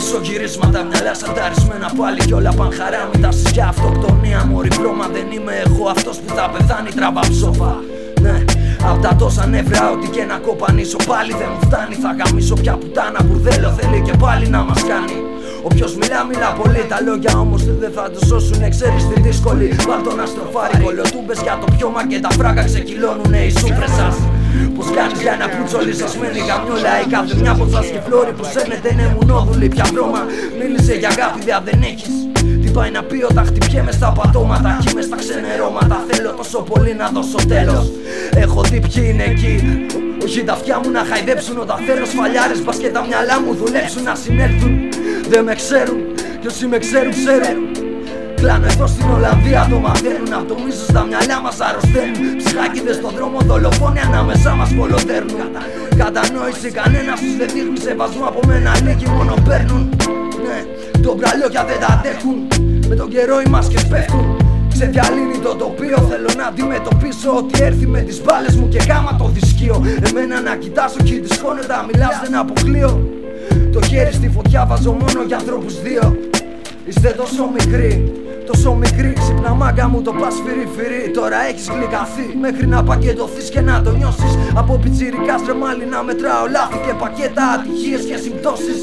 πίσω γυρίσματα, μυαλά σανταρισμένα πάλι κι όλα παν χαρά Μητάσεις για αυτοκτονία, μωρή πρόμα δεν είμαι εγώ αυτός που θα πεθάνει τραβά ψόφα. Ναι, Απ' τα τόσα νεύρα, ό,τι και να κοπανίσω πάλι δεν μου φτάνει. Θα γαμίσω πια πουτάνα μπουρδέλο θέλει και πάλι να μας κάνει. Όποιος μιλά, μιλά πολύ. Τα λόγια όμως δεν θα τους σώσουν. Ξέρεις τι δύσκολη. Βάλ τον αστροφάρι κολοτούμπες για το πιώμα και τα φράγκα ξεκυλώνουν οι σούφρε σας. Πώς κάνεις για να πλούτσολη σα μένει καμιόλα η κάθε μια από σας και φλόρι που σέρνετε είναι μουνόδουλη. Πια βρώμα μίλησε για αγάπη, δια δεν έχεις. Τι πάει να πει όταν χτυπιέμαι στα πατώματα Κι είμαι στα ξενερώματα. Θέλω τόσο πολύ να δώσω τέλος. Έχω δει ποιοι είναι εκεί. Όχι τα αυτιά μου να χαϊδέψουν. Όταν θέλω σφαλιάρες Μπας και τα μυαλά μου δουλέψουν. Να συνέλθουν. Δεν με ξέρουν. Κι όσοι με ξέρουν ξέρουν. Κλάνω εδώ στην Ολλανδία το μαθαίνουν. Από το μίσο στα μυαλά μας αρρωσταίνουν. Ψυχάκιδες στον δρόμο δολοφόνοι ανάμεσά μας κολοτέρνουν. Κατανόηση κανένας τους δεν δείχνει σεβασμό. Από μένα λίγοι μόνο παίρνουν Ναι, το μπραλόκια δεν τα αντέχουν. Με τον καιρό οι μάσκες πέφτουν. Ξεδιαλύνει το τοπίο Θέλω να αντιμετωπίσω ότι έρθει με τις μπάλες μου και γάμα το δισκείο Εμένα να κοιτάσω και τη σχόνετα μιλάς δεν αποκλείω. Το χέρι στη φωτιά βάζω μόνο για ανθρώπους δύο. Είστε τόσο μικροί Τόσο μικρή ξυπνά μάγκα μου το πας φυρί Τώρα έχεις γλυκαθεί. Μέχρι να πακετωθείς και να το νιώσεις. Από πιτσιρικά στρεμάλι να μετράω λάθη και πακέτα ατυχίες και συμπτώσεις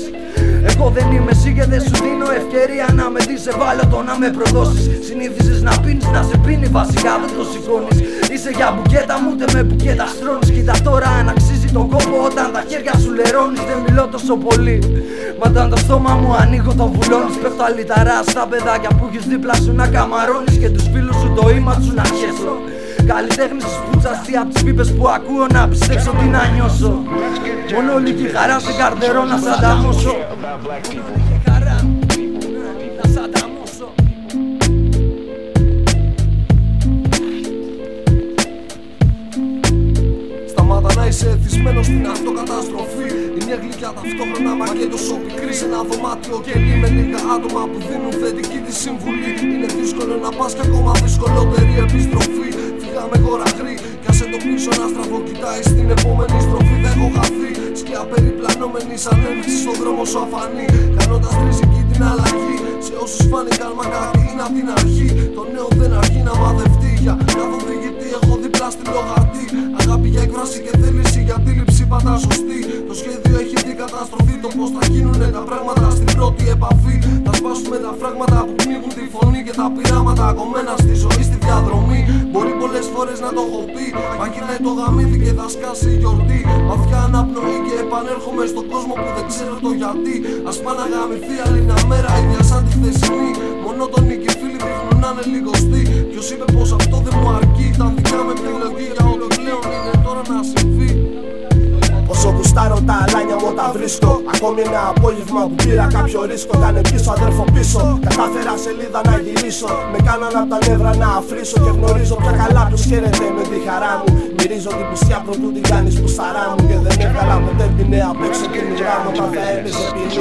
εγώ δεν είμαι εσύ και δεν σου δίνω ευκαιρία να με δεις. Ευάλωτο να με προδώσεις. Συνήθιζες να πίνεις να σε πίνει βασικά δεν το σηκώνεις. Είσαι για μπουκέτα μου ούτε με μπουκέτα στρώνεις. Κοίτα τώρα αν αξίζει τον κόπο όταν τα χέρια σου λερώνεις. Δεν μιλώ τόσο πολύ Μα όταν το στόμα μου ανοίγω το βουλώνεις. Πέφτω αλυταρά στα παιδάκια που έχεις δίπλα σου να καμαρώνεις Και τους φίλους σου το αίμα σου να χέσω Καλλιτέχνη της πουτσα από τις πίπες που ακούω να πιστέψω τι να νιώσω. Μόνο λίγη χαρά σε καρτερό να σ' ανταμώσω. Σταμάτα να είσαι εθισμένος στην αυτοκαταστροφή Είναι μια γλυκιά ταυτόχρονα μα και τόσο πικρή Σε ένα δωμάτιο κελί με λίγα άτομα που δίνουν θετική τη συμβουλή Είναι δύσκολο να πας και ακόμα δυσκολότερη επιστροφή Φύγαμε χώρα γρή Κι άσε το πίσω να στραφώ κοιτάει στην επόμενη στροφή. Δεν έχω χαθεί. Σκιά περιπλανόμενη σαν ένδειξη στον δρόμο σου αφανή Κάνοντας τριζική την αλλαγή. Σε όσους φάνηκαν μα κάτι είναι απ' την αρχή. Το νέο δεν αρκεί να μαθευτεί Για κάθε οδηγητή έχω δίπλα στη λογαρτή Αγάπη για έκφραση και θέληση για αντίληψη πάντα σωστή. Το σχέδιο έχει δει καταστροφή. Το πως θα γίνουνε τα πράγματα στην πρώτη επαφή. Θα σπάσουμε τα φράγματα που πνίγουν τη φωνή Και τα πειράματα κομμένα στη ζωή στη διαδρομή. Μπορεί πολλές φορές να το έχω πει. Μα κοιτάει το γαμίδι και θα σκάσει η γιορτή. Βαθιά αναπνοή και επανέρχομαι στον κόσμο που δεν ξέρω το γιατί. Ας πάνε να γαμηθεί άλλη μια μέρα ίδια σαν τη χθεσινή Μόνο τον νίκη φίλοι δείχνουν να είναι λιγοστή Ποιος είπε πως αυτό δεν μου αρκεί. Ήταν δικιά με επιλογή για όλο γουστάρω τα αλάνια μου όταν βρίσκω. Ακόμη ένα απόγευμα που πήρα κάποιο ρίσκο Κάνε πίσω αδέρφο πίσω. Κατάφερα σελίδα να γυρίσω. Με κάναν από τα νεύρα να αφρίσω Και γνωρίζω πια καλά ποιος χαίρεται με τη χαρά μου. Μυρίζω την πισιά πρωτού την κάνεις που σαρά μου. Και δεν έβγαλα ποτέ ποινέ απ' έξω την ουρά μου Όταν θα έπαιζε ποινή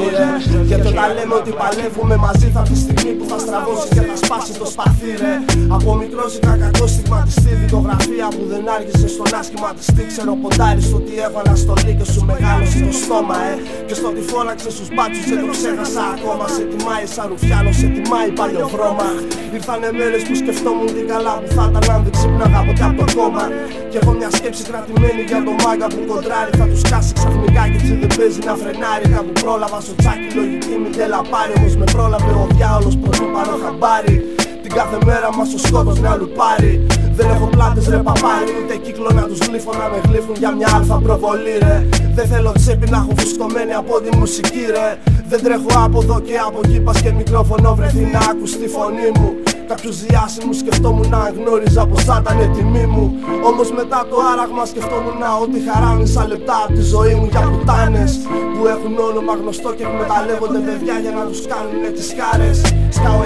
Γιατί όταν λέμε ότι παλεύουμε μαζί θα τη στιγμή που θα στραβώσεις και θα σπάσει το σπαθί ρε Από μικρός είχα κακό στιγματιστή δικογραφία που δεν άργησε στον άσχημα της Ξέρω ποντάρι στο ότι έχω αναστολή και σου μεγάλωσε το στόμα, ε. Και στο ότι φώναξε στους μπάτσους δεν το ξέχασα ακόμα. Σε τιμάει σαν ρουφιάνο, σε τιμάει παλιό βρώμα. Ήρθανε μέρες που σκεφτόμουν τι καλά που θα ήταν αν δεν ξύπναγα ποτέ από το κόμμα. Και έχω μια σκέψη κρατημένη για το μάγκα που κοντράρει. Θα τους κάσει ξαφνικά και έτσι δεν παίζει να φρενάρει. Κάπου πρόλαβα στο τσάκι λογική μην τελαπάρει. Όμως με πρόλαβε ο διάολος πρωτού πάρω χαμπάρι. Την κάθε μέρα μας ο σκότος να λουπάρει. Δεν έχω πλάτες ρε παπάρι, ούτε κύκλο να τους γλύφω να με γλύφουν για μια αλφα προβολή ρε. Δεν θέλω τσέπη να έχω φουσκωμένη από τη μουσική ρε. Δεν τρέχω από εδώ και από εκεί, πας και μικρόφωνο βρεθεί να ακουστεί τη φωνή μου. Κάποιους διάσημους σκεφτόμουν να γνώριζα πως θα ήταν τιμή μου. Όμως μετά το άραγμα σκεφτόμουν ότι χαρά μισά λεπτά από τη ζωή μου για πουτάνες που έχουν όνομα γνωστό και εκμεταλλεύονται παιδιά για να τους κάνουν τις χάρες. Σκάω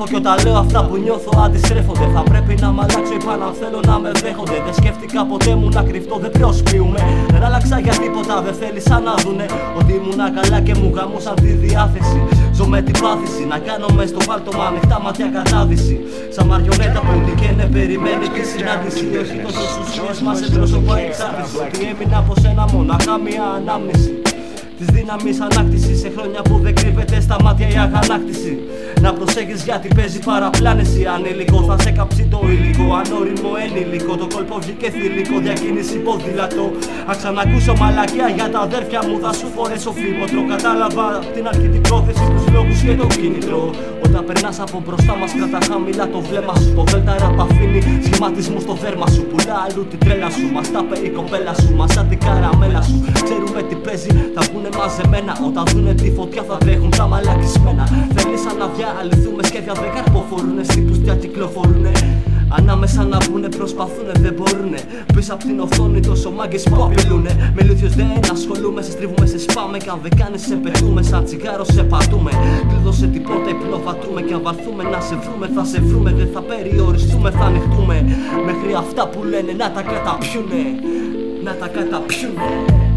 γράφω γράφω και όταν λέω αυτά που νιώθω αντιστρέφονται. Θα πρέπει να μ' αλλάξω ή πάνω θέλω να με δέχονται. Δεν σκέφτηκα ποτέ μου να κρυφτώ, δεν προσποιούμε. Δεν άλλαξα για τίποτα, δεν θέλησαν να δουνε ότι ήμουν καλά και μου γαμούσαν τη διάθεση. Ζω με την πάθηση να κάνω μες στο βάλτο ανοιχτά μάτια κατάδυση. Σαν μαριονέτα που ναι περιμένει τη συνάντηση. Όχι τόσο ουσίες μας σε πρόσωπο εξάρτηση. Ότι έμεινα από σένα μονάχα μια ανάμνηση. Της δύναμης ανάκτησης σε χρόνια που δεν κρύβεται στα μάτια η αγανάκτηση. Να προσέχεις γιατί παίζει παραπλάνηση. Ανήλικο θα σε κάψει το υλικό. Ανώριμο ενήλικο. Το κόλπο βγήκε θηλυκό. Διακίνηση ποδήλατο. Αν ξανακούσω μαλακιά για τα αδέρφια μου θα σου φορέσω φήμοτρο. Κατάλαβα την αρχή την πρόθεση, τους λόγους και το κίνητρο. Όταν περνάς από μπροστά μας, κρατά χαμηλά το βλέμμα σου. Το δέλτα ραπαφίνει σχηματισμούς στο δέρμα σου. Πουλά αλλού την τρέλα σου. Μας τα η κοπέλα σου. Μας σαν την καραμέλα σου. Ξέρουμε τι παίζει, θα πούνε μαζεμένα. Όταν δούνε τη φωτιά θα τρέχουν τα μαλακισμένα. Θέλεις αναβιά, αληθούμε σχέδια δεν καρποφορούνε. Τύπου πια κυκλοφορούνε. Ανάμεσα να βγουνε προσπαθούνε, δεν μπορούνε. Πίσω από την οθόνη τόσο μάγκε που απειλούνε. Με λούθιο δεν ασχολούμαι, σε στρίβουμε, σε σπάμε. Κι αν δεν κάνεις, σε πετούμε. Σαν τσιγάρο σε πατούμε. Κλειδώσε την πόρτα, υπνοβατούμε. Κι αν βαρθούμε να σε βρούμε, θα σε βρούμε. Δεν θα περιοριστούμε, θα ανοιχτούμε. Μέχρι αυτά που λένε να τα καταπιούνε. Να τα καταπιούνε.